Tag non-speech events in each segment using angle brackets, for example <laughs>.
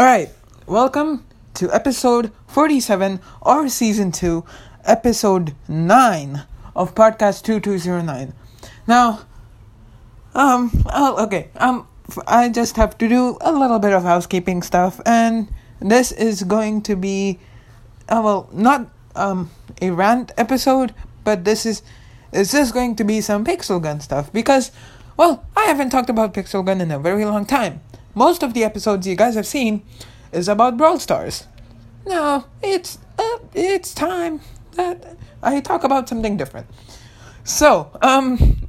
Alright, welcome to episode 47 or season 2, episode 9 of podcast 2209. Now, um, oh, okay, um, I just have to do a little bit of housekeeping stuff, and this is going to be, uh, well, not um a rant episode, but this is is this going to be some pixel gun stuff because, well, I haven't talked about pixel gun in a very long time. Most of the episodes you guys have seen is about Brawl Stars. Now it's uh, it's time that I talk about something different. So, um,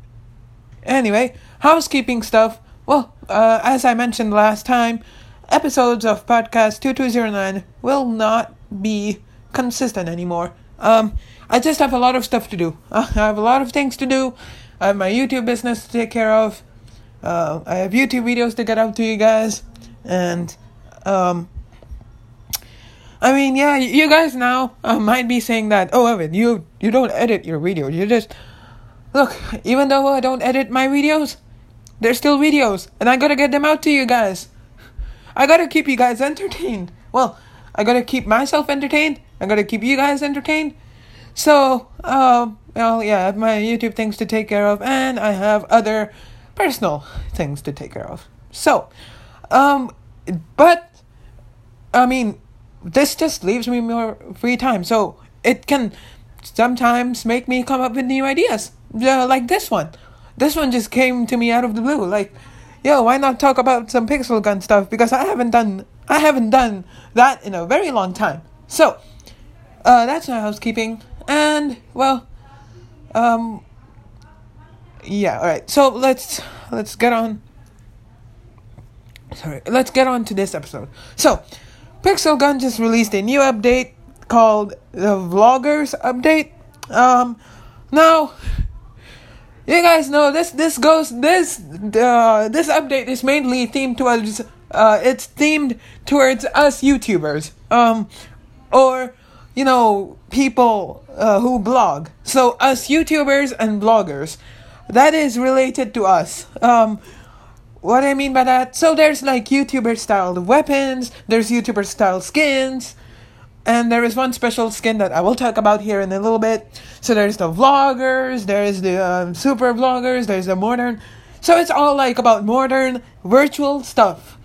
anyway, housekeeping stuff. Well, uh, as I mentioned last time, episodes of podcast 2209 will not be consistent anymore. Um, I just have a lot of stuff to do. <laughs> I have a lot of things to do. I have my YouTube business to take care of. Uh, I have YouTube videos to get out to you guys. And, um, I mean, yeah, you guys now uh, might be saying that, oh, Evan, you, you don't edit your videos. You just, look, even though I don't edit my videos, they're still videos. And I gotta get them out to you guys. I gotta keep you guys entertained. Well, I gotta keep myself entertained. I gotta keep you guys entertained. So, um, well, yeah, I have my YouTube things to take care of, and I have other personal things to take care of. So, um, but, I mean, this just leaves me more free time. So, it can sometimes make me come up with new ideas, uh, like this one. This one just came to me out of the blue. Like, yo, why not talk about some pixel gun stuff? Because I haven't done I haven't done that in a very long time. So, uh, that's my housekeeping. And well, um, yeah. All right. So let's let's get on. Sorry, let's get on to this episode. So, Pixel Gun just released a new update called the Vloggers Update. Um, now you guys know this this goes this uh, this update is mainly themed towards uh, it's themed towards us YouTubers um or you know people uh, who blog so us YouTubers and bloggers that is related to us um what I mean by that so there's like YouTuber styled weapons there's YouTuber style skins and there is one special skin that I will talk about here in a little bit. So there's the vloggers, there's the um, super vloggers, there's the modern. So it's all like about modern virtual stuff.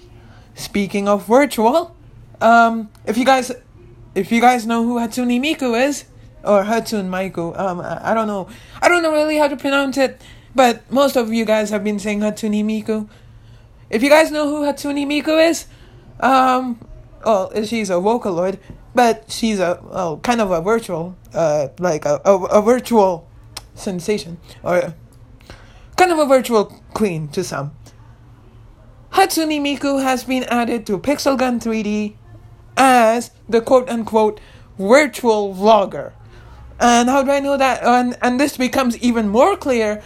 Speaking of virtual, um, if you guys, if you guys know who Hatsune Miku is, or Hatsune Miku, um, I, I don't know, I don't know really how to pronounce it, but most of you guys have been saying Hatsune Miku. If you guys know who Hatsune Miku is, um, well, she's a Vocaloid, but she's a well, kind of a virtual, uh, like a, a, a virtual sensation or kind of a virtual queen to some. Hatsune Miku has been added to Pixel Gun 3D as the quote unquote virtual vlogger. And how do I know that? And, and this becomes even more clear.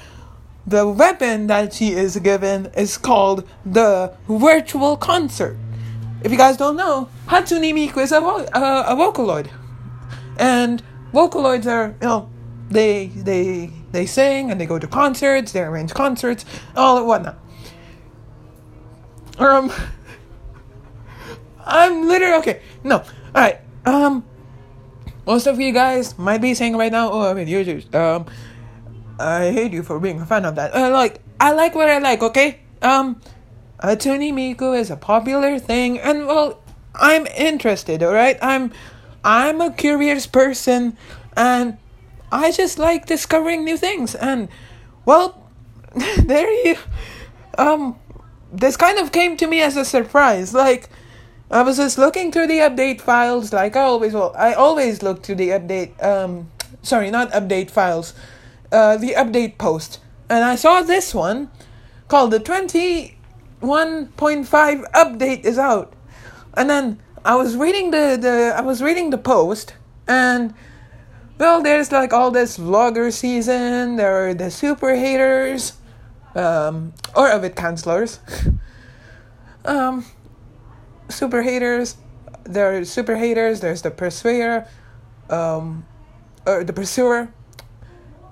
The weapon that she is given is called the virtual concert. If you guys don't know, Hatsune Miku is a, vo- uh, a Vocaloid. And Vocaloids are, you know, they, they, they sing and they go to concerts, they arrange concerts, all and whatnot. Um, <laughs> I'm literally, okay, no, alright, um, most of you guys might be saying right now, oh, I mean, you just, um, I hate you for being a fan of that. Uh, like, I like what I like, okay? Um, Hatsune Miku is a popular thing, and well, I'm interested. All right, I'm I'm a curious person, and I just like discovering new things. And well, <laughs> there you, um, this kind of came to me as a surprise. Like I was just looking through the update files, like I always. I always look through the update. Um, sorry, not update files. Uh, the update post, and I saw this one called the twenty 1.5 update is out. And then I was reading the, the I was reading the post and well there's like all this vlogger season, there are the super haters, um, or of it <laughs> um super haters there are super haters, there's the pursuer, um or the pursuer,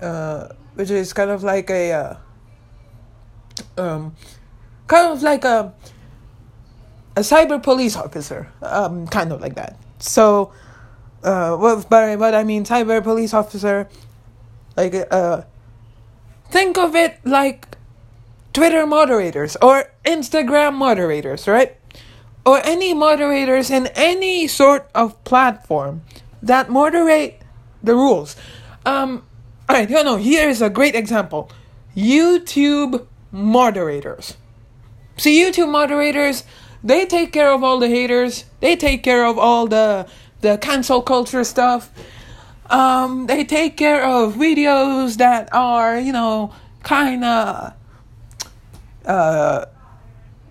uh, which is kind of like a uh, um kind of like a a cyber police officer, um, kind of like that. So, uh, well, by what I mean, cyber police officer, like, uh, think of it like Twitter moderators or Instagram moderators, right? Or any moderators in any sort of platform that moderate the rules. Um, alright, you know, here's a great example YouTube moderators. See, YouTube moderators, they take care of all the haters, they take care of all the the cancel culture stuff. Um, they take care of videos that are, you know, kind of uh,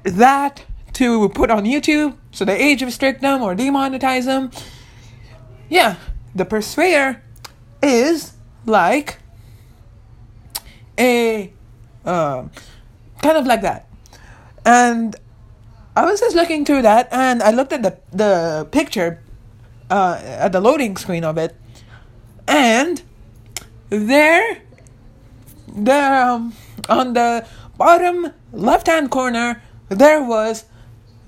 that to put on YouTube, so they age restrict them or demonetize them. Yeah, the Persuader is like a uh, kind of like that, and I was just looking through that, and I looked at the the picture uh, at the loading screen of it, and there, there um, on the bottom left hand corner, there was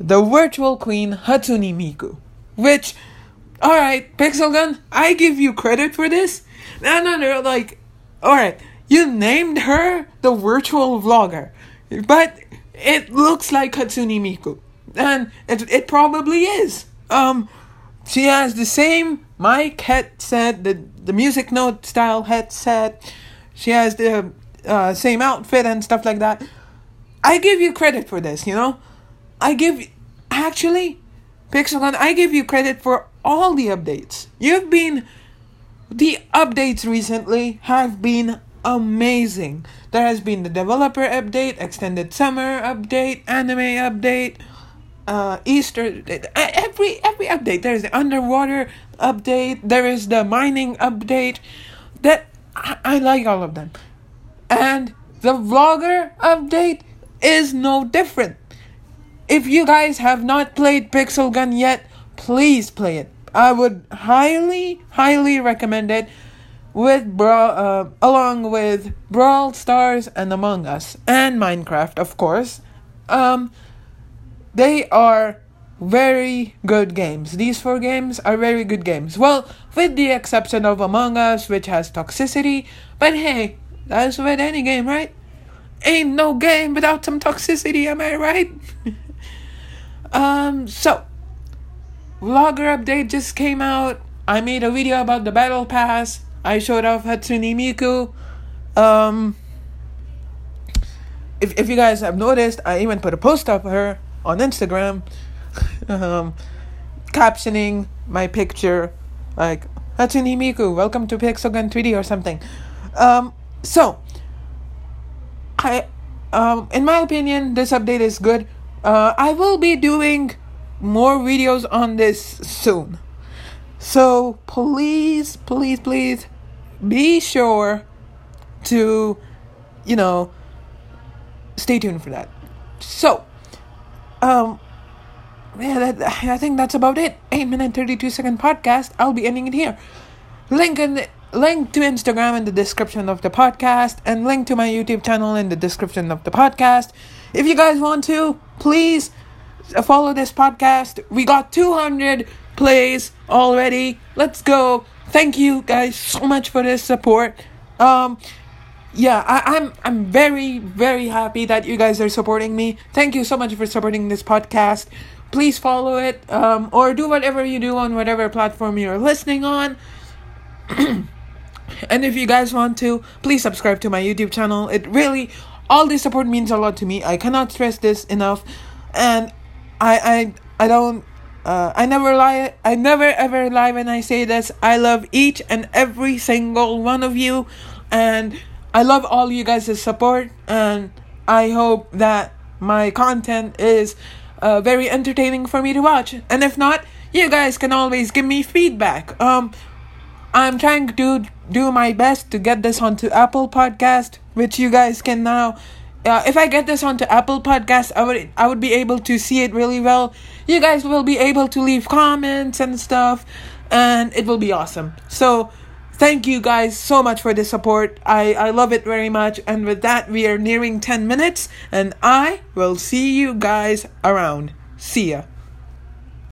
the virtual queen Hatsune Miku. Which, alright, Pixel Gun, I give you credit for this. No, no, no, like, alright, you named her the virtual vlogger. But it looks like Hatsune Miku. And it, it probably is. Um, she has the same mic headset, the, the music note style headset. She has the uh, same outfit and stuff like that. I give you credit for this, you know? I give actually Pixel Gun, I give you credit for all the updates. You've been the updates recently have been amazing. There has been the developer update, extended summer update, anime update, uh, Easter every every update. There is the underwater update. There is the mining update. That I, I like all of them. And the vlogger update is no different. If you guys have not played Pixel Gun yet, please play it. I would highly, highly recommend it with Brawl, uh, along with Brawl Stars and Among Us and Minecraft, of course. Um, they are very good games. These four games are very good games. Well, with the exception of Among Us, which has toxicity, but hey, that's with any game, right? Ain't no game without some toxicity, am I right? <laughs> um, so, Vlogger update just came out. I made a video about the battle pass. I showed off Hatsune Miku. Um, if, if you guys have noticed, I even put a post of her on Instagram, <laughs> um, captioning my picture like Hatsune Miku, welcome to Pixel Gun 3D or something. Um, so, I, um, in my opinion, this update is good. Uh, I will be doing more videos on this soon. So please, please, please be sure to, you know, stay tuned for that. So, um, yeah, that, I think that's about it. 8 minute 32 second podcast. I'll be ending it here. Link in the link to Instagram in the description of the podcast, and link to my YouTube channel in the description of the podcast. If you guys want to, please follow this podcast. We got 200 plays already. Let's go. Thank you guys so much for this support. Um, yeah, I, I'm I'm very very happy that you guys are supporting me. Thank you so much for supporting this podcast. Please follow it, um, or do whatever you do on whatever platform you're listening on. <clears throat> And if you guys want to, please subscribe to my YouTube channel. It really, all this support means a lot to me. I cannot stress this enough. And I, I, I don't, uh, I never lie. I never ever lie when I say this. I love each and every single one of you. And I love all you guys' support. And I hope that my content is uh, very entertaining for me to watch. And if not, you guys can always give me feedback. Um, I'm trying to do my best to get this onto Apple Podcast, which you guys can now. Uh, if I get this onto Apple Podcast, I would I would be able to see it really well. You guys will be able to leave comments and stuff, and it will be awesome. So, thank you guys so much for the support. I I love it very much. And with that, we are nearing ten minutes, and I will see you guys around. See ya.